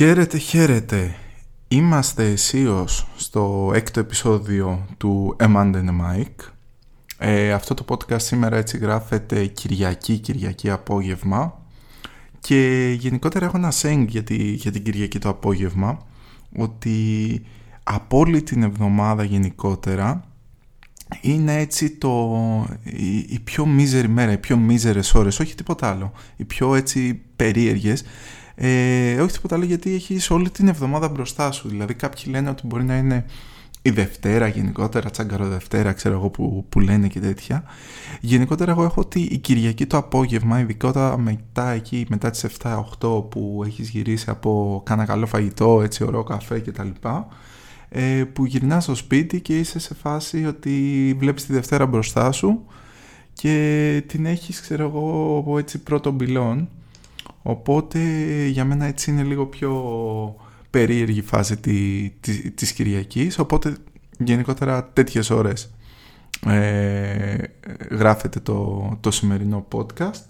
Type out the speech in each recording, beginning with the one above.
Χαίρετε, χαίρετε. Είμαστε αισίως στο έκτο επεισόδιο του Amanda and Mike. Ε, αυτό το podcast σήμερα έτσι γράφεται Κυριακή, Κυριακή απόγευμα. Και γενικότερα έχω ένα saying για, για την Κυριακή το απόγευμα ότι από όλη την εβδομάδα γενικότερα είναι έτσι το, η, η πιο μίζερη μέρα, οι πιο μίζερες ώρες, όχι τίποτα άλλο, οι πιο έτσι περίεργες ε, όχι τίποτα άλλο γιατί έχει όλη την εβδομάδα μπροστά σου. Δηλαδή, κάποιοι λένε ότι μπορεί να είναι η Δευτέρα γενικότερα, τσάγκαρο Δευτέρα, ξέρω εγώ που, που λένε και τέτοια. Γενικότερα, εγώ έχω ότι η Κυριακή το απόγευμα, ειδικότερα μετά εκεί, μετά τις 7-8 που έχεις γυρίσει από κάνα καλό φαγητό, έτσι ωραίο καφέ κτλ. Ε, που γυρνάς στο σπίτι και είσαι σε φάση ότι βλέπεις τη Δευτέρα μπροστά σου και την έχεις, ξέρω εγώ, έτσι πρώτο μπιλόν Οπότε για μένα έτσι είναι λίγο πιο περίεργη φάση τη, τη, της Κυριακής. Οπότε γενικότερα τέτοιες ώρες ε, γράφεται το, το σημερινό podcast.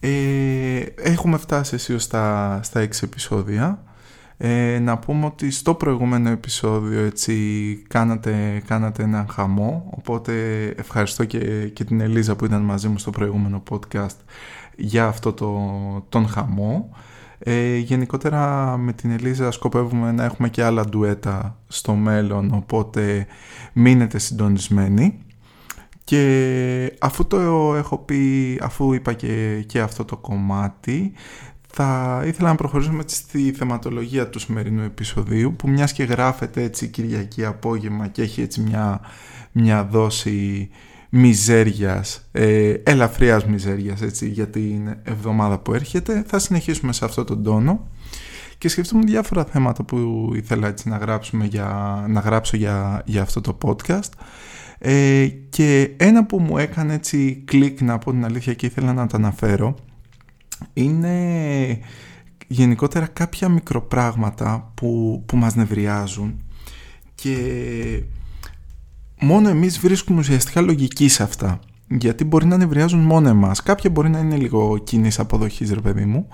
Ε, έχουμε φτάσει εσύ στα, στα 6 επεισόδια. Ε, να πούμε ότι στο προηγούμενο επεισόδιο έτσι κάνατε, κάνατε έναν χαμό οπότε ευχαριστώ και, και την Ελίζα που ήταν μαζί μου στο προηγούμενο podcast για αυτό το, τον χαμό. Ε, γενικότερα με την Ελίζα σκοπεύουμε να έχουμε και άλλα ντουέτα στο μέλλον, οπότε μείνετε συντονισμένοι. Και αφού το έχω πει, αφού είπα και, και αυτό το κομμάτι, θα ήθελα να προχωρήσουμε στη θεματολογία του σημερινού επεισοδίου, που μιας και γράφεται έτσι Κυριακή απόγευμα και έχει έτσι μια, μια δόση μιζέριας, ε, ελαφριάς μιζέριας έτσι, για την εβδομάδα που έρχεται. Θα συνεχίσουμε σε αυτό τον τόνο και σκεφτούμε διάφορα θέματα που ήθελα έτσι να, γράψουμε για, να γράψω για, για αυτό το podcast. Ε, και ένα που μου έκανε έτσι κλικ να πω την αλήθεια και ήθελα να το αναφέρω είναι γενικότερα κάποια μικροπράγματα που, που μας νευριάζουν και μόνο εμείς βρίσκουμε ουσιαστικά λογική σε αυτά. Γιατί μπορεί να νευριάζουν μόνο εμάς. Κάποια μπορεί να είναι λίγο κοινής αποδοχής, ρε παιδί μου.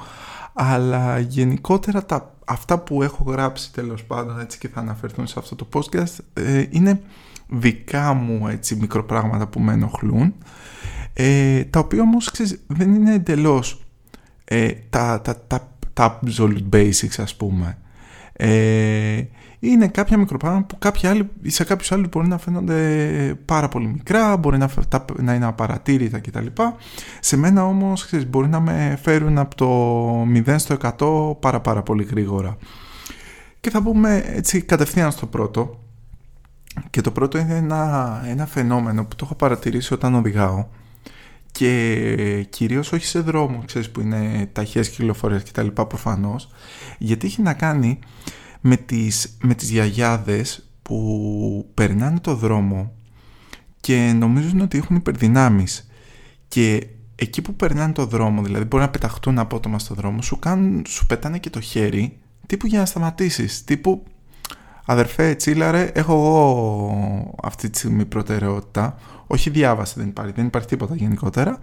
Αλλά γενικότερα τα, αυτά που έχω γράψει τέλος πάντων έτσι και θα αναφερθούν σε αυτό το podcast ε, είναι δικά μου έτσι μικροπράγματα που με ενοχλούν ε, τα οποία όμως ξέρεις, δεν είναι εντελώς ε, τα, τα, τα, τα absolute basics ας πούμε ε, είναι κάποια μικροπράγματα που κάποιοι άλλοι, σε κάποιους άλλους μπορεί να φαίνονται πάρα πολύ μικρά, μπορεί να, να είναι απαρατήρητα κτλ. Σε μένα όμως ξέρεις, μπορεί να με φέρουν από το 0 στο 100 πάρα πάρα πολύ γρήγορα. Και θα πούμε έτσι κατευθείαν στο πρώτο. Και το πρώτο είναι ένα, ένα φαινόμενο που το έχω παρατηρήσει όταν οδηγάω και κυρίως όχι σε δρόμο, ξέρεις που είναι ταχύες κυκλοφορίες και τα λοιπά προφανώς, γιατί έχει να κάνει με τις, με τις γιαγιάδες που περνάνε το δρόμο και νομίζουν ότι έχουν υπερδυνάμεις. Και εκεί που περνάνε το δρόμο, δηλαδή μπορεί να πεταχτούν απότομα στο δρόμο, σου, κάνουν, σου πετάνε και το χέρι τύπου για να σταματήσεις, τύπου αδερφέ τσίλαρε έχω εγώ αυτή τη στιγμή προτεραιότητα. Όχι διάβαση δεν υπάρχει, δεν υπάρχει τίποτα γενικότερα.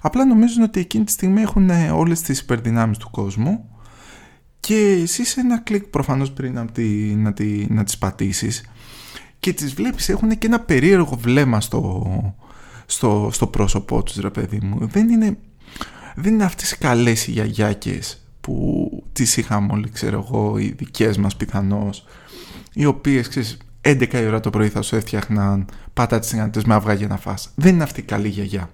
Απλά νομίζουν ότι εκείνη τη στιγμή έχουν όλες τις υπερδυνάμεις του κόσμου και εσύ είσαι ένα κλικ προφανώς πριν να, τη, να, τη, να τις πατήσεις και τις βλέπεις έχουν και ένα περίεργο βλέμμα στο, στο, στο πρόσωπό τους ρε παιδί μου. Δεν είναι, δεν είναι αυτές οι καλές οι γιαγιάκες που τις είχαμε όλοι ξέρω εγώ οι δικές μας πιθανώς οι οποίες ξέρεις 11 η ώρα το πρωί θα σου έφτιαχναν πάτα τις με αυγά για να φας. Δεν είναι αυτή η καλή γιαγιά.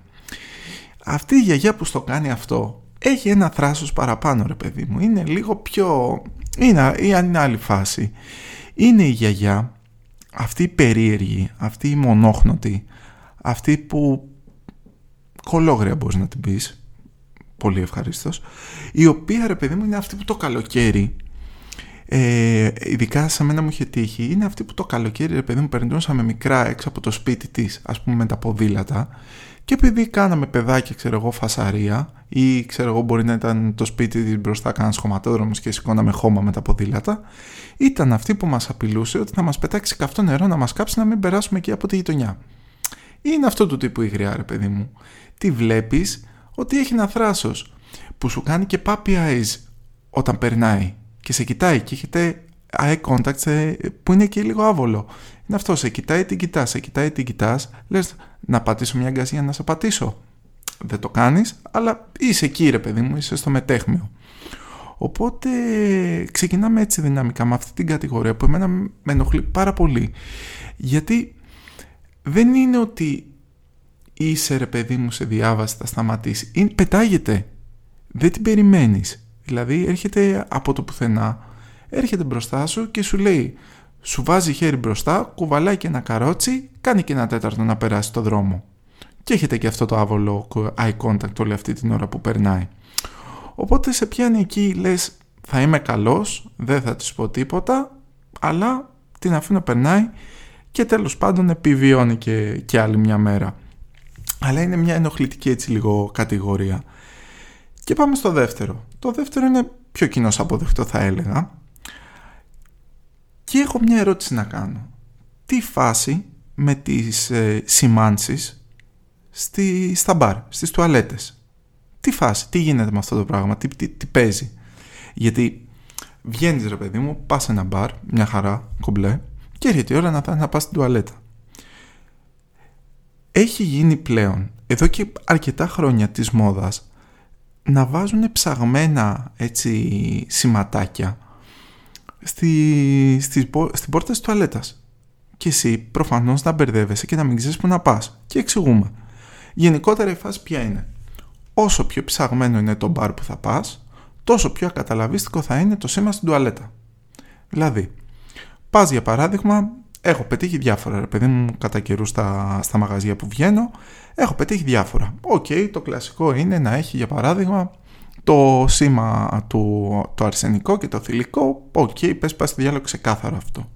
Αυτή η γιαγιά που στο κάνει αυτό έχει ένα θράσος παραπάνω ρε παιδί μου. Είναι λίγο πιο είναι, είναι άλλη φάση. Είναι η γιαγιά αυτή η περίεργη αυτή η μονόχνοτη αυτή που κολόγρια μπορείς να την πεις. Πολύ ευχαρίστως. Η οποία ρε παιδί μου είναι αυτή που το καλοκαίρι ε, ειδικά σε μένα μου είχε τύχει είναι αυτή που το καλοκαίρι ρε παιδί μου περνούσαμε μικρά έξω από το σπίτι της ας πούμε με τα ποδήλατα και επειδή κάναμε παιδάκια, ξέρω εγώ, φασαρία ή ξέρω εγώ μπορεί να ήταν το σπίτι της μπροστά κανένας χωματόδρομος και σηκώναμε χώμα με τα ποδήλατα, ήταν αυτή που μας απειλούσε ότι θα μας πετάξει καυτό νερό να μας κάψει να μην περάσουμε εκεί από τη γειτονιά. Είναι αυτό το τύπου η γριά ρε παιδί μου. Τι βλέπεις ότι έχει ένα θράσος που σου κάνει και puppy eyes όταν περνάει και σε κοιτάει και έχετε eye contact που είναι και λίγο άβολο. Είναι αυτό, σε κοιτάει την κοιτάς, σε κοιτάει την κοιτάς, λες να πατήσω μια αγκασία να σε πατήσω. Δεν το κάνεις, αλλά είσαι εκεί ρε παιδί μου, είσαι στο μετέχμιο. Οπότε ξεκινάμε έτσι δυναμικά με αυτή την κατηγορία που εμένα με ενοχλεί πάρα πολύ. Γιατί δεν είναι ότι είσαι ρε παιδί μου σε διάβαση θα σταματήσει. Είναι, πετάγεται. Δεν την περιμένεις. Δηλαδή έρχεται από το πουθενά, έρχεται μπροστά σου και σου λέει σου βάζει χέρι μπροστά, κουβαλάει και ένα καρότσι, κάνει και ένα τέταρτο να περάσει το δρόμο. Και έχετε και αυτό το άβολο eye contact όλη αυτή την ώρα που περνάει. Οπότε σε πιάνει εκεί, λες θα είμαι καλός, δεν θα της πω τίποτα, αλλά την αφήνω περνάει και τέλος πάντων επιβιώνει και, και άλλη μια μέρα. Αλλά είναι μια ενοχλητική έτσι λίγο κατηγορία. Και πάμε στο δεύτερο. Το δεύτερο είναι πιο κοινός αποδεκτό θα έλεγα. Και έχω μια ερώτηση να κάνω. Τι φάση με τις ε, σημάνσεις στη, στα μπαρ, στις τουαλέτες; Τι φάση, τι γίνεται με αυτό το πράγμα, τι, τι, τι παίζει; Γιατί βγαίνεις ρε παιδί μου, πας σε ένα μπαρ, μια χαρά, κομπλέ, και έρχεται η ώρα να, να πας στην τουαλέτα. Έχει γίνει πλέον, εδώ και αρκετά χρόνια της μόδας, να βάζουν ψαγμένα έτσι σηματάκια στη, στη, στην πόρτα της τουαλέτας. Και εσύ προφανώς να μπερδεύεσαι και να μην ξέρεις που να πας. Και εξηγούμε. Γενικότερα η φάση ποια είναι. Όσο πιο ψαγμένο είναι το μπαρ που θα πας, τόσο πιο ακαταλαβίστικο θα είναι το σήμα στην τουαλέτα. Δηλαδή, πας για παράδειγμα, έχω πετύχει διάφορα, ρε παιδί μου, κατά καιρούς στα, στα μαγαζιά που βγαίνω, έχω πετύχει διάφορα. Οκ, το κλασικό είναι να έχει για παράδειγμα το σήμα του το αρσενικό και το θηλυκό, OK, okay, πες πας στο διάολο ξεκάθαρο αυτό.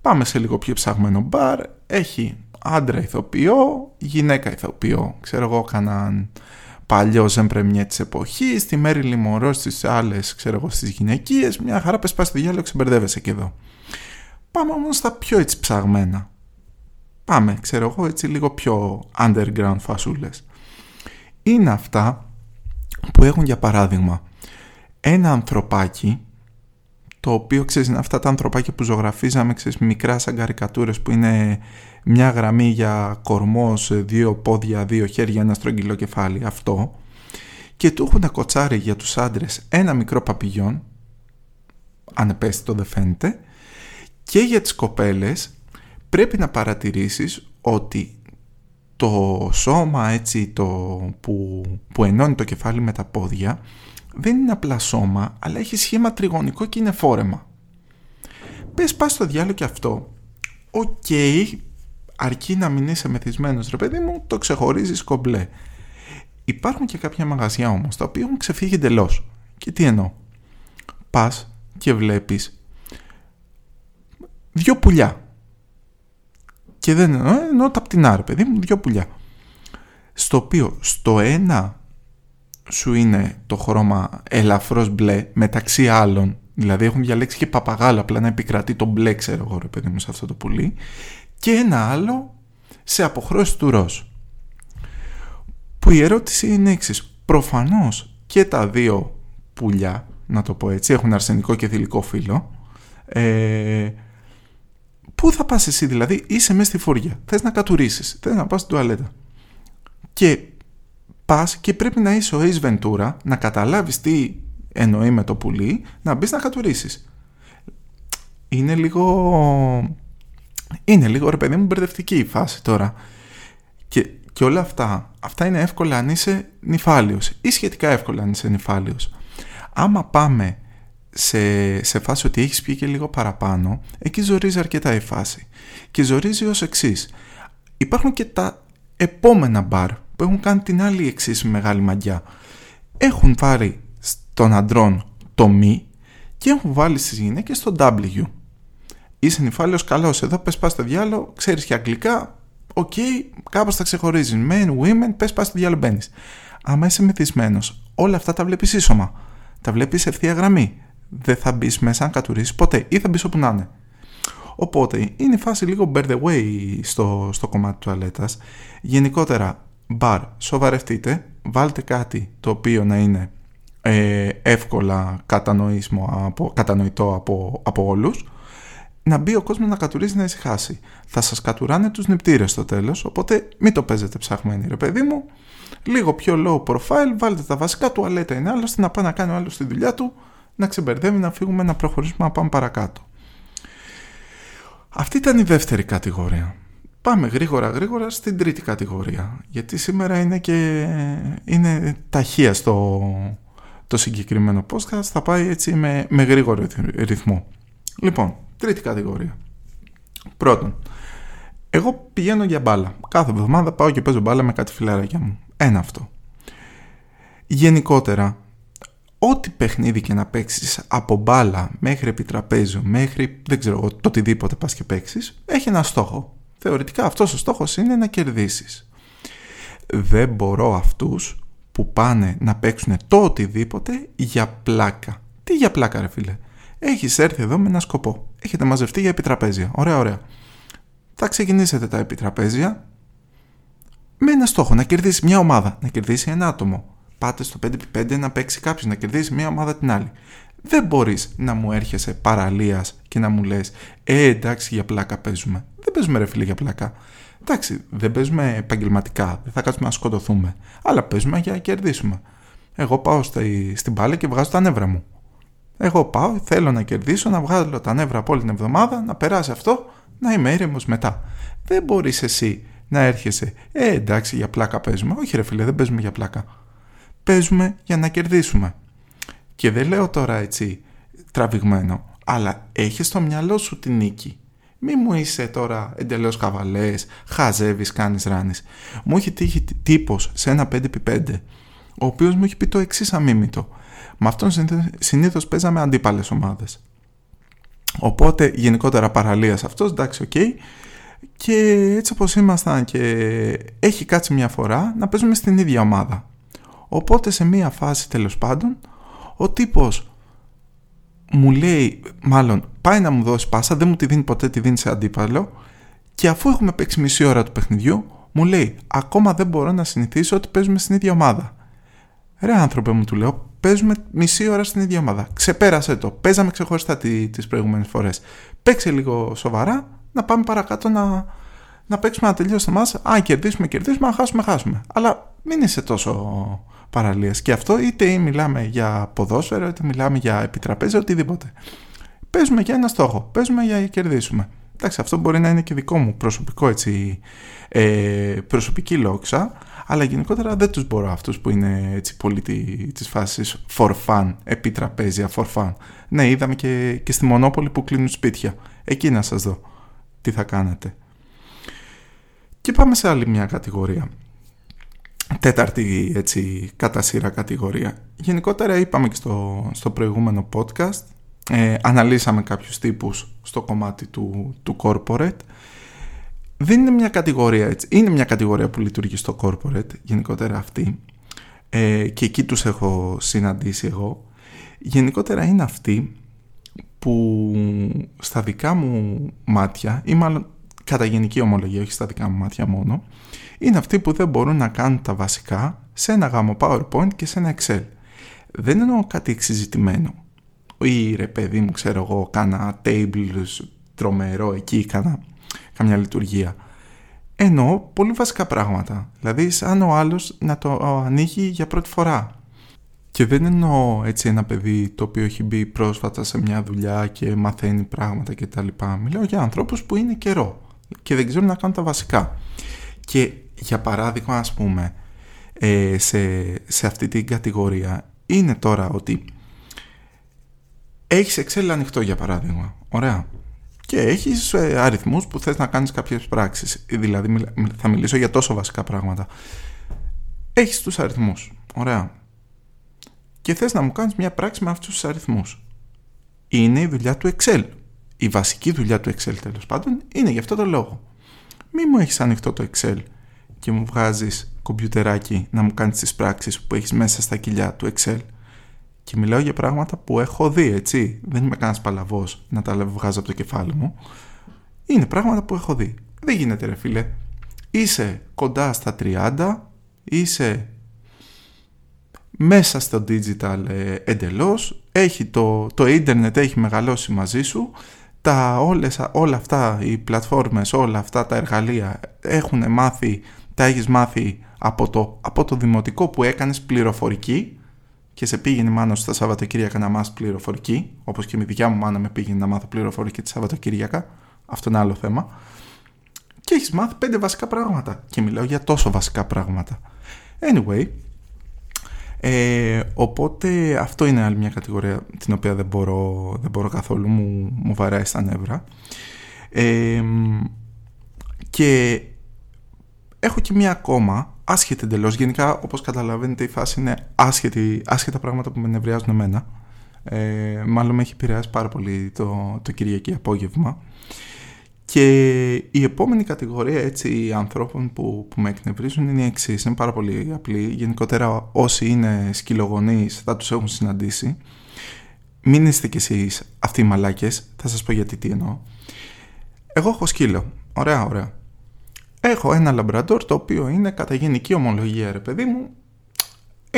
Πάμε σε λίγο πιο ψαγμένο μπαρ, έχει άντρα ηθοποιό, γυναίκα ηθοποιό, ξέρω εγώ κανέναν παλιό ζεν πρεμιέ της εποχής, στη Μέριλιν Μονρό στις άλλες, ξέρω εγώ, στις γυναικείες. Μια χαρά πες πας στο διάολο, ξεμπερδεύεσαι και εδώ. Πάμε όμως στα πιο έτσι ψαγμένα. Πάμε, ξέρω εγώ, έτσι λίγο πιο underground φασούλες. Είναι αυτά που έχουν για παράδειγμα ένα ανθρωπάκι το οποίο ξέρεις είναι αυτά τα ανθρωπάκια που ζωγραφίζαμε ξέρεις μικρά σαν καρικατούρες που είναι μια γραμμή για κορμός, δύο πόδια, δύο χέρια, ένα στρογγυλό κεφάλι, αυτό και του έχουν κοτσάρει για τους άντρες ένα μικρό παπηγιόν ανεπαίσθητο δεν φαίνεται και για τις κοπέλες πρέπει να παρατηρήσεις ότι το σώμα έτσι το που, που ενώνει το κεφάλι με τα πόδια δεν είναι απλά σώμα αλλά έχει σχήμα τριγωνικό και είναι φόρεμα. Πες πας στο διάολο και αυτό. Οκ, αρκεί να μην είσαι μεθυσμένος ρε παιδί μου, το ξεχωρίζεις κομπλέ. Υπάρχουν και κάποια μαγαζιά όμως τα οποία έχουν ξεφύγει εντελώς. Και τι εννοώ. Πας και βλέπεις δυο πουλιά και δεν εννοώ, εννοώ τα πτηνά, ρε παιδί μου, δυο πουλιά. Στο οποίο στο ένα σου είναι το χρώμα ελαφρώς μπλε μεταξύ άλλων, δηλαδή έχουν διαλέξει και παπαγάλο απλά να επικρατεί το μπλε, ξέρω εγώ ρε παιδί μου, σε αυτό το πουλί, και ένα άλλο σε αποχρώσεις του ροζ. Που η ερώτηση είναι εξής. Προφανώς και τα δύο πουλιά, να το πω έτσι, έχουν αρσενικό και θηλυκό φύλλο, ε, Πού θα πας εσύ δηλαδή, είσαι μέσα στη φοριά, θες να κατουρίσεις, θες να πας στην τουαλέτα. Και πας και πρέπει να είσαι ο Ace Ventura, να καταλάβεις τι εννοεί με το πουλί, να μπεις να κατουρίσεις. Είναι λίγο... Είναι λίγο ρε παιδί μου μπερδευτική η φάση τώρα. Και, και όλα αυτά, αυτά είναι εύκολα αν είσαι νυφάλιος ή σχετικά εύκολα αν είσαι νυφάλιος. Άμα πάμε σε, σε φάση ότι έχεις πει και λίγο παραπάνω, εκεί ζορίζει αρκετά η φάση. Και ζορίζει ως εξής. Υπάρχουν και τα επόμενα μπαρ που έχουν κάνει την άλλη εξής μεγάλη μαγιά. Έχουν πάρει στον αντρών το μη και έχουν βάλει στις γυναίκες το W. Είσαι νηφάλιος καλός εδώ, πες πας στο διάολο, ξέρεις και αγγλικά, OK, okay, κάπως τα ξεχωρίζεις. Men, women, πες πας στο διάολο μπαίνεις. Άμα είσαι μεθυσμένος, όλα αυτά τα βλέπεις ίσιωμα. Τα βλέπεις ευθεία γραμμή δεν θα μπεις μέσα να κατουρήσεις ποτέ ή θα μπεις όπου να είναι. Οπότε είναι η φάση λίγο μπέρδε way στο, στο κομμάτι του τουαλέτας. Γενικότερα, μπαρ, σοβαρευτείτε, βάλτε κάτι το οποίο να είναι ε, εύκολα από, κατανοητό από, από όλους να μπει ο κόσμος να κατουρίζει να ησυχάσει. Θα σας κατουράνε τους νηπτήρες στο τέλος, οπότε μην το παίζετε ψαχμένοι ρε παιδί μου. Λίγο πιο low profile, βάλτε τα βασικά, τουαλέτα είναι άλλωστε να πάει να κάνει ο άλλος τη δουλειά του, να ξεμπερδεύει, να φύγουμε, να προχωρήσουμε, να πάμε παρακάτω. Αυτή ήταν η δεύτερη κατηγορία. Πάμε γρήγορα γρήγορα στην τρίτη κατηγορία. Γιατί σήμερα είναι και είναι ταχεία στο το συγκεκριμένο podcast. Θα πάει έτσι με, με γρήγορο ρυθμό. Λοιπόν, τρίτη κατηγορία. Πρώτον, εγώ πηγαίνω για μπάλα. Κάθε εβδομάδα πάω και παίζω μπάλα με κάτι φιλαράκια μου. Ένα αυτό. Γενικότερα, ό,τι παιχνίδι και να παίξεις από μπάλα μέχρι επιτραπέζιο, μέχρι δεν ξέρω το οτιδήποτε πας και παίξεις, έχει ένα στόχο. Θεωρητικά αυτός ο στόχος είναι να κερδίσεις. Δεν μπορώ αυτούς που πάνε να παίξουν το οτιδήποτε για πλάκα. Τι για πλάκα ρε φίλε; Έχεις έρθει εδώ με ένα σκοπό. Έχετε μαζευτεί για επιτραπέζια. Ωραία, ωραία. Θα ξεκινήσετε τα επιτραπέζια με ένα στόχο. Να κερδίσει μια ομάδα. Να κερδίσει ένα άτομο. Πάτε στο 5x5 να παίξει κάποιος. Να κερδίσει μια ομάδα την άλλη. Δεν μπορείς να μου έρχεσαι παραλίας και να μου λες «Ε, εντάξει, για πλάκα παίζουμε». Δεν παίζουμε ρε φίλε για πλάκα. Εντάξει, δεν παίζουμε επαγγελματικά, δεν θα κάτσουμε να σκοτωθούμε, αλλά παίζουμε για να κερδίσουμε. Εγώ πάω στη, στην πάλη και βγάζω τα νεύρα μου. Εγώ πάω, θέλω να κερδίσω, να βγάλω τα νεύρα από όλη την εβδομάδα, να περάσει αυτό, να είμαι ήρεμος μετά. Δεν μπορείς εσύ να έρχεσαι, Ε, εντάξει, για πλάκα παίζουμε. Όχι, ρε φίλε, δεν παίζουμε για πλάκα. Παίζουμε για να κερδίσουμε. Και δεν λέω τώρα έτσι τραβηγμένο, αλλά έχεις στο μυαλό σου την νίκη. Μη μου είσαι τώρα εντελώς καβαλές, χαζεύεις, κάνεις ράνεις. Μου έχει τύχει τύπος σε ένα 5x5, ο οποίος μου έχει πει το εξής αμίμητο. Με αυτόν συνήθως παίζαμε αντίπαλες ομάδες. Οπότε γενικότερα παραλίας αυτός, εντάξει, OK. Okay. Και έτσι όπως ήμασταν και έχει κάτσει μια φορά να παίζουμε στην ίδια ομάδα. Οπότε σε μια φάση τέλος πάντων ο τύπος μου λέει, μάλλον πάει να μου δώσει πάσα, δεν μου τη δίνει ποτέ, τη δίνει σε αντίπαλο και αφού έχουμε παίξει μισή ώρα του παιχνιδιού, μου λέει, ακόμα δεν μπορώ να συνηθίσω ότι παίζουμε στην ίδια ομάδα. Ρε άνθρωπε μου, του λέω, παίζουμε μισή ώρα στην ίδια ομάδα. Ξεπέρασε το. Παίζαμε ξεχωριστά τις προηγούμενες φορές. Παίξε λίγο σοβαρά, να πάμε παρακάτω να, να παίξουμε να τελειώσει μας. Αν κερδίσουμε, κερδίσουμε, αν χάσουμε, χάσουμε. Αλλά μην είσαι τόσο παραλίας. Και αυτό είτε μιλάμε για ποδόσφαιρο, είτε μιλάμε για επιτραπέζια, οτιδήποτε. Παίζουμε για ένα στόχο. Παίζουμε για να κερδίσουμε. Εντάξει, αυτό μπορεί να είναι και δικό μου προσωπικό έτσι, ε, προσωπική λόξα, αλλά γενικότερα δεν τους μπορώ αυτούς που είναι έτσι πολύ της φάσης for fun, επιτραπέζια for fun. Ναι, είδαμε και, και στη Μονόπολη που κλείνουν σπίτια. Εκεί να σας δω τι θα κάνετε. Και πάμε σε άλλη μια κατηγορία τέταρτη έτσι κατά σειρά κατηγορία. Γενικότερα είπαμε και στο, στο προηγούμενο podcast, ε, αναλύσαμε κάποιους τύπους στο κομμάτι του, του corporate. Δεν είναι μια κατηγορία έτσι, είναι μια κατηγορία που λειτουργεί στο corporate, γενικότερα αυτή, ε, και εκεί τους έχω συναντήσει εγώ. Γενικότερα είναι αυτοί που στα δικά μου μάτια, ή μάλλον κατά γενική ομολογία, όχι στα δικά μου μάτια μόνο, είναι αυτοί που δεν μπορούν να κάνουν τα βασικά σε ένα γάμο PowerPoint και σε ένα Excel. Δεν εννοώ κάτι εξειζητημένο. Ή ρε παιδί μου, ξέρω εγώ, κάνα tables τρομερό εκεί, κάνα καμιά λειτουργία. Εννοώ πολύ βασικά πράγματα. Δηλαδή, σαν ο άλλος να το ανοίγει για πρώτη φορά. Και δεν εννοώ έτσι ένα παιδί το οποίο έχει μπει πρόσφατα σε μια δουλειά και μαθαίνει πράγματα κτλ. Μιλάω για ανθρώπους που είναι καιρό και δεν ξέρουν να κάνουν τα βασικά. Και για παράδειγμα ας πούμε ε, σε, σε αυτή την κατηγορία είναι τώρα ότι έχεις Excel ανοιχτό για παράδειγμα, ωραία. Και έχεις ε, αριθμούς που θες να κάνεις κάποιες πράξεις. Δηλαδή θα μιλήσω για τόσο βασικά πράγματα. Έχεις τους αριθμούς, ωραία. Και θες να μου κάνεις μια πράξη με αυτούς τους αριθμούς. Είναι η δουλειά του Excel. Η βασική δουλειά του Excel τέλος πάντων είναι γι' αυτό το λόγο μη μου έχεις ανοιχτό το Excel και μου βγάζεις κομπιουτεράκι να μου κάνεις τις πράξεις που έχεις μέσα στα κοιλιά του Excel και μιλάω για πράγματα που έχω δει, έτσι. Δεν είμαι κανένας παλαβός να τα βγάζω από το κεφάλι μου. Είναι πράγματα που έχω δει. Δεν γίνεται ρε φίλε. Είσαι κοντά στα 30, είσαι μέσα στο digital ε, εντελώς, έχει το, το ίντερνετ έχει μεγαλώσει μαζί σου, τα, όλες, όλα αυτά οι πλατφόρμες, όλα αυτά τα εργαλεία έχουν μάθει, τα έχεις μάθει από το, από το δημοτικό που έκανες πληροφορική και σε πήγαινε μάνα στα Σαββατοκύριακα να μάθεις πληροφορική, όπως και η δικιά μου μάνα με πήγαινε να μάθω πληροφορική τη Σαββατοκύριακα, αυτό είναι άλλο θέμα. Και έχεις μάθει πέντε βασικά πράγματα. Και μιλάω για τόσο βασικά πράγματα. Anyway, ε, οπότε αυτό είναι άλλη μια κατηγορία την οποία δεν μπορώ, δεν μπορώ καθόλου, μου, μου βαράει στα νεύρα. Ε, και έχω και μια ακόμα, άσχετη εντελώς. Γενικά, όπως καταλαβαίνετε, η φάση είναι άσχετη, άσχετα πράγματα που με νευριάζουν εμένα. Ε, μάλλον με έχει επηρεάσει πάρα πολύ το, το Κυριακή απόγευμα. Και η επόμενη κατηγορία έτσι, ανθρώπων που, που με εκνευρίζουν είναι η εξής. Είναι πάρα πολύ απλή. Γενικότερα όσοι είναι σκυλογονείς θα τους έχουν συναντήσει. Μην είστε κι εσείς αυτοί οι μαλάκες. Θα σας πω γιατί τι εννοώ. Εγώ έχω σκύλο. Ωραία, ωραία. Έχω ένα λαμπραντόρ το οποίο είναι κατά γενική ομολογία ρε παιδί μου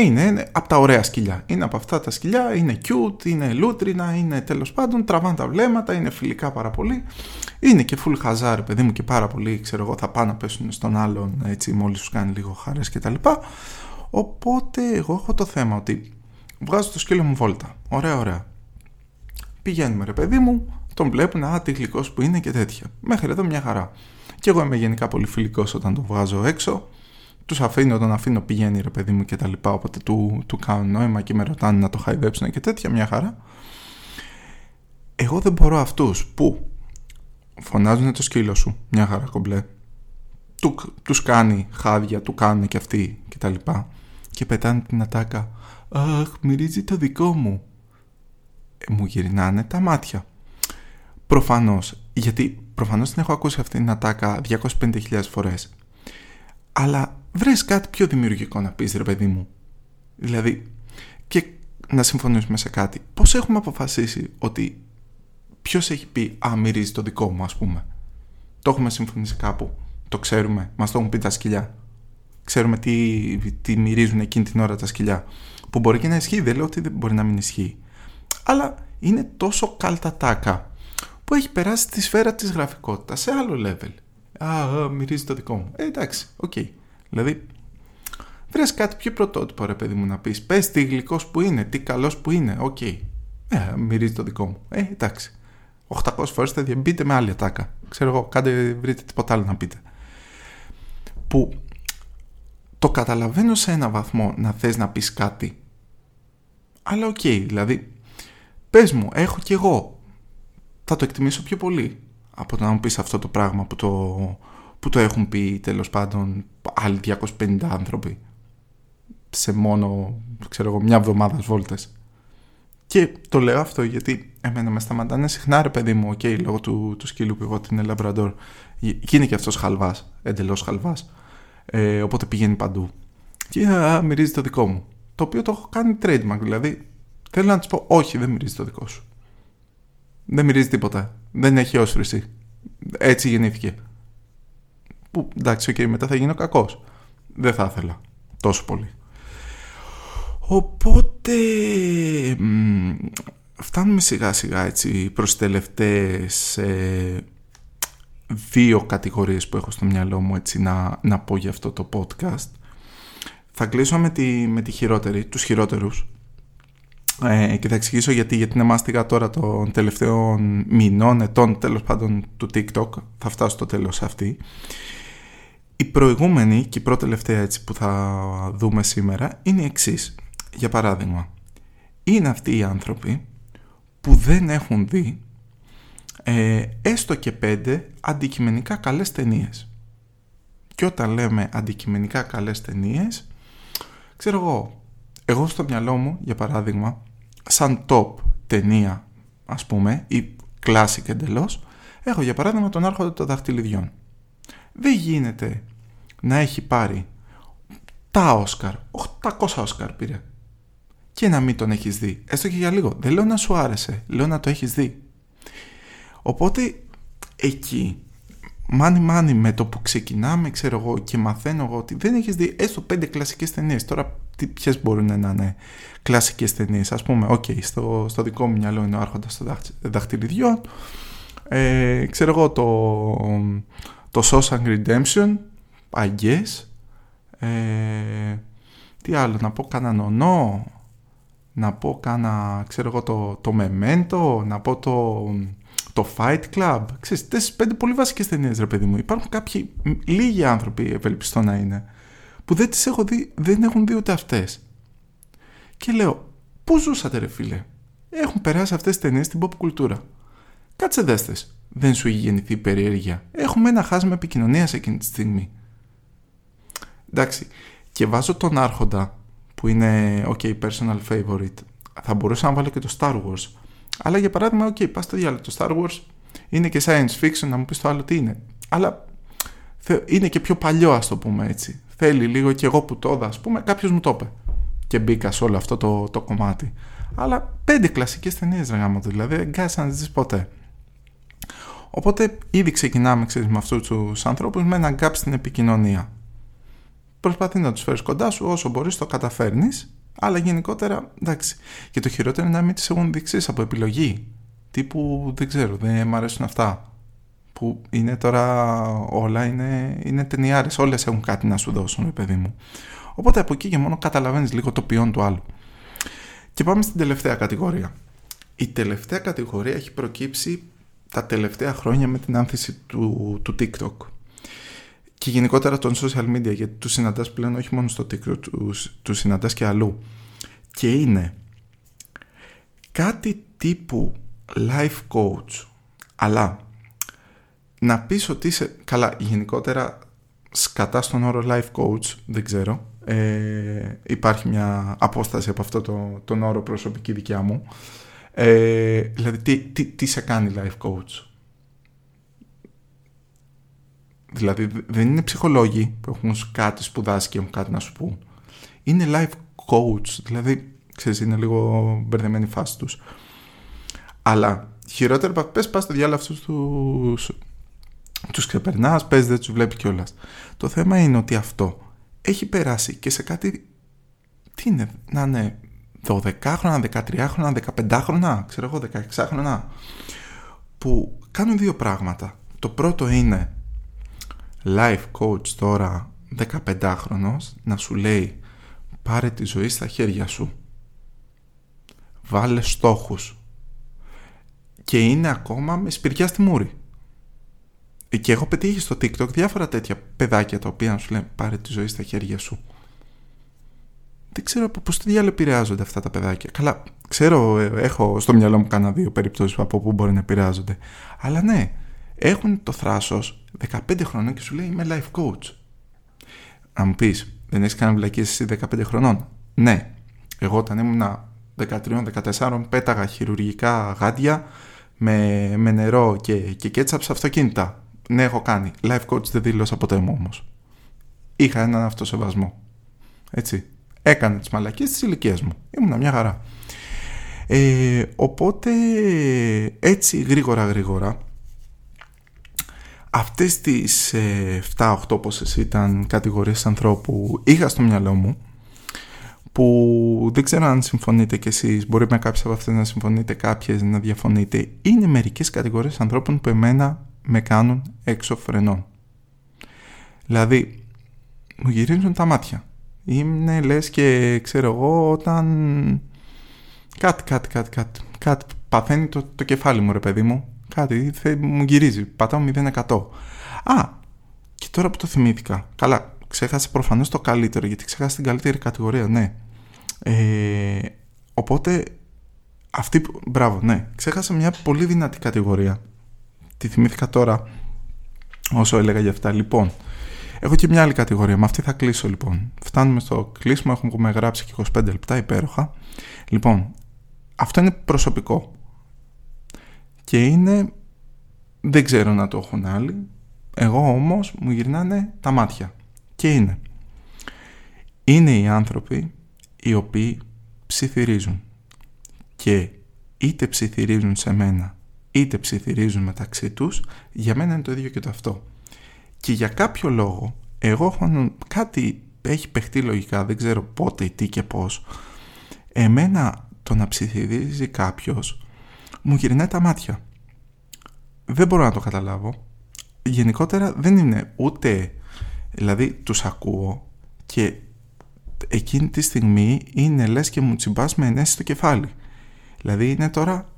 είναι, είναι από τα ωραία σκυλιά. Είναι από αυτά τα σκυλιά, είναι cute, είναι λούτρινα, είναι τέλος πάντων, τραβάνε τα βλέμματα, είναι φιλικά πάρα πολύ. Είναι και full χαζάρι, παιδί μου, και πάρα πολύ, ξέρω εγώ, θα πάνε να πέσουν στον άλλον έτσι μόλις σου κάνει λίγο χαρές κτλ. Οπότε εγώ έχω το θέμα ότι βγάζω το σκύλο μου βόλτα. Ωραία, ωραία. Πηγαίνουμε ρε παιδί μου, τον βλέπουν, α, τι γλυκός που είναι και τέτοια. Μέχρι εδώ μια χαρά. Και εγώ είμαι γενικά πολύ φιλικός όταν τον βγάζω έξω τους αφήνω, τον αφήνω πηγαίνει ρε παιδί μου και τα λοιπά οπότε του, του κάνω νόημα και με ρωτάνε να το χαϊδέψουν και τέτοια μια χαρά. Εγώ δεν μπορώ αυτούς που φωνάζουν το σκύλο σου μια χαρά κομπλέ. Του, τους κάνει χάδια, του κάνουν και αυτοί και τα λοιπά και πετάνε την ατάκα. Αχ μυρίζει το δικό μου ε, μου γυρνάνε τα μάτια. Προφανώς γιατί προφανώς την έχω ακούσει αυτή την ατάκα 250.000 φορές. Αλλά βρες κάτι πιο δημιουργικό να πεις ρε παιδί μου. Δηλαδή, και να συμφωνήσουμε σε κάτι. Πώς έχουμε αποφασίσει ότι ποιος έχει πει «Α, μυρίζει το δικό μου» ας πούμε. Το έχουμε συμφωνήσει κάπου. Το ξέρουμε. Μας το έχουν πει τα σκυλιά. Ξέρουμε τι, τι μυρίζουν εκείνη την ώρα τα σκυλιά. Που μπορεί και να ισχύει, δεν λέω ότι δεν μπορεί να μην ισχύει. Αλλά είναι τόσο καλτατάκα που έχει περάσει στη σφαίρα της γραφικότητας σε άλλο level. Α, α μυρίζει το δικό μου. Ε, εντάξει, OK. Okay. Δηλαδή, βρες κάτι πιο πρωτότυπο ρε παιδί μου να πεις. Πες τι γλυκός που είναι, τι καλός που είναι. OK. Okay. Ε, μυρίζει το δικό μου. Ε, εντάξει. 800 φορές θα μπείτε με άλλη ατάκα. Ξέρω εγώ, κάντε, βρείτε τίποτα άλλο να πείτε. Που το καταλαβαίνω σε ένα βαθμό να θες να πεις κάτι. Αλλά OK, okay, δηλαδή, πες μου, έχω κι εγώ. Θα το εκτιμήσω πιο πολύ από το να μου πεις αυτό το πράγμα που το, που το έχουν πει τέλος πάντων άλλοι 250 άνθρωποι σε μόνο, ξέρω εγώ, μια εβδομάδα βόλτες. Και το λέω αυτό γιατί εμένα με σταματάνε συχνά ρε παιδί μου, okay, λόγω του, του σκύλου που εγώ την Λαμπραντόρ. Και είναι και αυτός χαλβάς, εντελώς χαλβάς. Ε, οπότε πηγαίνει παντού. Και α, μυρίζει το δικό μου. Το οποίο το έχω κάνει trademark, δηλαδή θέλω να του πω όχι δεν μυρίζει το δικό σου. Δεν μυρίζει τίποτα. Δεν έχει όσφρηση. Έτσι γεννήθηκε. Που εντάξει, okay, μετά θα γίνω κακός. Δεν θα ήθελα τόσο πολύ. Οπότε φτάνουμε σιγά σιγά έτσι προς τελευταίες ε, δύο κατηγορίες που έχω στο μυαλό μου έτσι να, να πω για αυτό το podcast. Θα κλείσω με τη, με τη χειρότερη, τους χειρότερους ε, και θα εξηγήσω γιατί, γιατί είναι μάστιγα τώρα των τελευταίων μηνών, ετών τέλος πάντων του TikTok. Θα φτάσω στο τέλος αυτή. Η προηγούμενη και η πρώτη τελευταία έτσι που θα δούμε σήμερα είναι η εξής. Για παράδειγμα, είναι αυτοί οι άνθρωποι που δεν έχουν δει ε, έστω και πέντε αντικειμενικά καλές ταινίες. Και όταν λέμε αντικειμενικά καλές ταινίες, ξέρω εγώ, εγώ στο μυαλό μου, για παράδειγμα, σαν top ταινία, ας πούμε, ή classic εντελώς, έχω για παράδειγμα τον Άρχοντα των Δαχτυλιδιών. Δεν γίνεται να έχει πάρει τα Όσκαρ, 800 Όσκαρ πήρε, και να μην τον έχεις δει, έστω και για λίγο. Δεν λέω να σου άρεσε, λέω να το έχεις δει. Οπότε εκεί μάνι μάνι με το που ξεκινάμε ξέρω εγώ και μαθαίνω εγώ ότι δεν έχεις δει έστω πέντε κλασικές ταινίες τώρα τι, ποιες μπορούν να είναι κλασικές ταινίες. Ας πούμε, ok, στο, στο δικό μου μυαλό είναι ο Άρχοντας των Δαχτυλιδιών. Ε, ξέρω εγώ το, το Shawshank Redemption, I guess. Ε, τι άλλο, να πω κανένα νονό, να πω κάνα, ξέρω εγώ, το, το Memento, να πω το, το Fight Club. Ξέρεις, τέσσερις πέντε πολύ βασικές ταινίες, ρε παιδί μου. Υπάρχουν κάποιοι, λίγοι άνθρωποι, ευελπιστώ να είναι, που δεν τις έχω δει, δεν έχουν δει ούτε αυτές. Και λέω, πού ζούσατε ρε φίλε; Έχουν περάσει αυτές τις ταινίες στην pop κουλτούρα. Κάτσε δέστες. Δεν σου έχει γεννηθεί η περιέργεια. Έχουμε ένα χάσμα επικοινωνίας εκείνη τη στιγμή. Εντάξει. Και βάζω τον Άρχοντα που είναι ok personal favorite. Θα μπορούσα να βάλω και το Star Wars. Αλλά για παράδειγμα, ok, πας στο διάλογο. Το Star Wars είναι και science fiction, να μου πεις το άλλο τι είναι. Αλλά είναι και πιο παλιό, ας το πούμε έτσι. Θέλει λίγο και εγώ που το είδα, ας πούμε, κάποιος μου το είπε. Και μπήκα σε όλο αυτό το, το κομμάτι. Αλλά πέντε κλασικές ταινίες, ρε δηλαδή δεν κάθεσαι να τις δεις ποτέ. Οπότε ήδη ξεκινάμε ξέρεις, με αυτούς τους ανθρώπους με ένα gap στην επικοινωνία. Προσπαθεί να τους φέρεις κοντά σου όσο μπορείς, το καταφέρνεις, αλλά γενικότερα εντάξει. Και το χειρότερο είναι να μην τις έχουν δείξεις από επιλογή. Τύπου δεν ξέρω, δεν μου αρέσουν αυτά. Που είναι τώρα όλα είναι, είναι ταινιάρες. Όλες έχουν κάτι να σου δώσουν, παιδί μου. Οπότε από εκεί και μόνο καταλαβαίνεις λίγο το ποιόν του άλλου. Και πάμε στην τελευταία κατηγορία. Η τελευταία κατηγορία έχει προκύψει τα τελευταία χρόνια με την άνθηση του, του TikTok. Και γενικότερα των social media γιατί τους συναντάς πλέον όχι μόνο στο TikTok, τους, τους συναντάς και αλλού. Και είναι κάτι τύπου life coach αλλά να πεις ότι είσαι καλά γενικότερα σκατά στον όρο life coach δεν ξέρω. Ε, υπάρχει μια απόσταση από αυτό το, τον όρο προσωπική δικιά μου ε, δηλαδή, τι, τι, τι σε κάνει life coach; Δηλαδή, δεν είναι ψυχολόγοι που έχουν κάτι σπουδάσει και έχουν κάτι να σου πούν. Είναι life coach, δηλαδή, ξέρεις, είναι λίγο μπερδεμένη φάση τους. Αλλά χειρότερα, πες πας στο διάλογο αυτούς τους, τους ξεπερνάς, πες δεν τους βλέπει κιόλας. Το θέμα είναι ότι αυτό έχει περάσει και σε κάτι, τι είναι, να είναι 12χρονα, 13χρονα, 15χρονα, ξέρω εγώ 16χρονα, που κάνουν δύο πράγματα. Το πρώτο είναι life coach τώρα 15χρονος να σου λέει πάρε τη ζωή στα χέρια σου. Βάλε στόχους. Και είναι ακόμα με σπηριά στη μούρη. Και έχω πετύχει στο TikTok διάφορα τέτοια παιδάκια τα οποία σου λένε πάρε τη ζωή στα χέρια σου δεν ξέρω από πώς τη διάλογο επηρεάζονται αυτά τα παιδάκια. Καλά, ξέρω, ε, έχω στο μυαλό μου κάνα δύο περιπτώσεις από πού μπορεί να επηρεάζονται. Αλλά ναι, έχουν το θράσος 15 χρονών και σου λέει είμαι life coach. Να μου πεις, δεν έχεις κάνει βλακίες εσύ 15 χρονών; Ναι, εγώ όταν ήμουν 13-14 πέταγα χειρουργικά γάντια με, με νερό και, και κέτσαπ σε αυτοκίνητα. Ναι, έχω κάνει. Life coach δεν δήλωσα ποτέ μου όμως. Είχα έναν αυτοσεβασμό. Έτσι. Έκανα τις μαλακίες της ηλικίας μου. Ήμουνα μια χαρά. Ε, οπότε έτσι γρήγορα γρήγορα αυτές τις ε, 7-8 πόσες ήταν κατηγορίες ανθρώπου είχα στο μυαλό μου που δεν ξέρω αν συμφωνείτε κι εσείς, μπορεί με κάποιες από αυτές να συμφωνείτε, κάποιες να διαφωνείτε, είναι μερικές κατηγορίες ανθρώπων που εμένα με κάνουν έξω φρενών. Δηλαδή, μου γυρίζουν τα μάτια είναι λες και ξέρω εγώ όταν κάτι, κάτι, κάτι, κάτι, κάτι παθαίνει το, το κεφάλι μου ρε παιδί μου. Κάτι θε, μου γυρίζει, πατάω 0%. Α, και τώρα που το θυμήθηκα. Καλά, ξέχασε προφανώς το καλύτερο γιατί ξέχασε την καλύτερη κατηγορία, ναι. Ε, οπότε αυτή, μπράβο, ναι, ξέχασα μια πολύ δυνατή κατηγορία. Τη θυμήθηκα τώρα όσο έλεγα για αυτά. Λοιπόν, Έχω και μια άλλη κατηγορία. Με αυτή θα κλείσω λοιπόν. Φτάνουμε στο κλείσιμο. Έχουμε γράψει και 25 λεπτά υπέροχα. Λοιπόν, αυτό είναι προσωπικό. Και είναι. Δεν ξέρω να το έχουν άλλοι. Εγώ όμως μου γυρνάνε τα μάτια. Και είναι. Είναι οι άνθρωποι οι οποίοι ψιθυρίζουν. Και είτε ψιθυρίζουν σε μένα είτε ψιθυρίζουν μεταξύ τους, για μένα είναι το ίδιο και το αυτό. Και για κάποιο λόγο, εγώ έχω κάτι έχει παιχτεί λογικά, δεν ξέρω πότε, τι και πώς. Εμένα το να ψιθυρίζει κάποιος μου γυρνάει τα μάτια. Δεν μπορώ να το καταλάβω. Γενικότερα δεν είναι ούτε... Δηλαδή τους ακούω και εκείνη τη στιγμή είναι λες και μου τσιμπάς με ενέσεις στο κεφάλι. Δηλαδή είναι τώρα...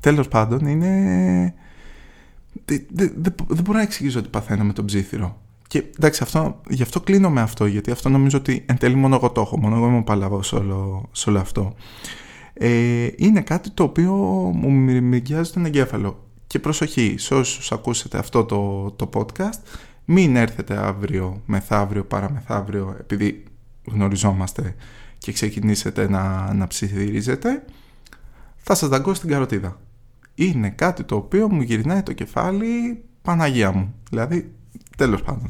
Τέλος πάντων είναι... Δεν δε, δε, μπορώ να εξηγήσω ότι παθαίνω με τον ψήθυρο. Και εντάξει, αυτό, γι' αυτό κλείνω με αυτό, γιατί αυτό νομίζω ότι εν τέλει μόνο εγώ το έχω, μόνο εγώ είμαι παλαβός σε όλο, σε όλο αυτό. Ε, είναι κάτι το οποίο μου μυρμηγκιάζει τον εγκέφαλο. Και προσοχή, σε όσους ακούσετε αυτό το, το podcast, μην έρθετε αύριο, μεθαύριο, παραμεθαύριο, επειδή γνωριζόμαστε και ξεκινήσετε να, να ψιθυρίζετε, θα σας δαγκώσει την καροτίδα. Είναι κάτι το οποίο μου γυρνάει το κεφάλι Παναγία μου. Δηλαδή, τέλος πάντων.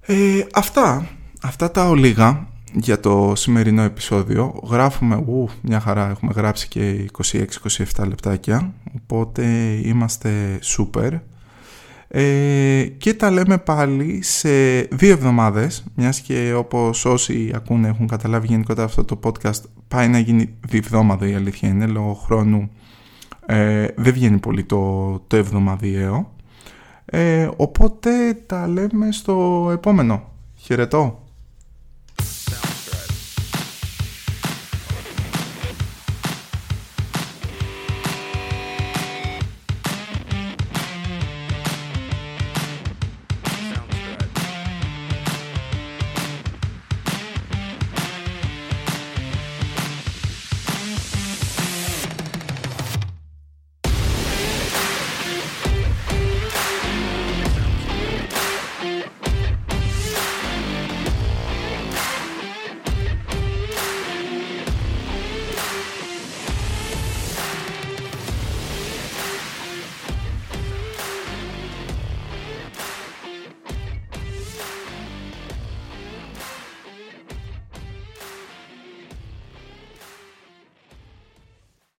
Ε, αυτά, αυτά τα ολίγα για το σημερινό επεισόδιο. Γράφουμε, ου, μια χαρά, έχουμε γράψει και 26-27 λεπτάκια, οπότε είμαστε super. Ε, και τα λέμε πάλι σε δύο εβδομάδες, μιας και όπως όσοι ακούνε έχουν καταλάβει γενικότερα αυτό το podcast πάει να γίνει διβδόμαδο η αλήθεια είναι, λόγω χρόνου ε, δεν βγαίνει πολύ το, το εβδομαδιαίο. Ε, οπότε τα λέμε στο επόμενο. Χαιρετώ.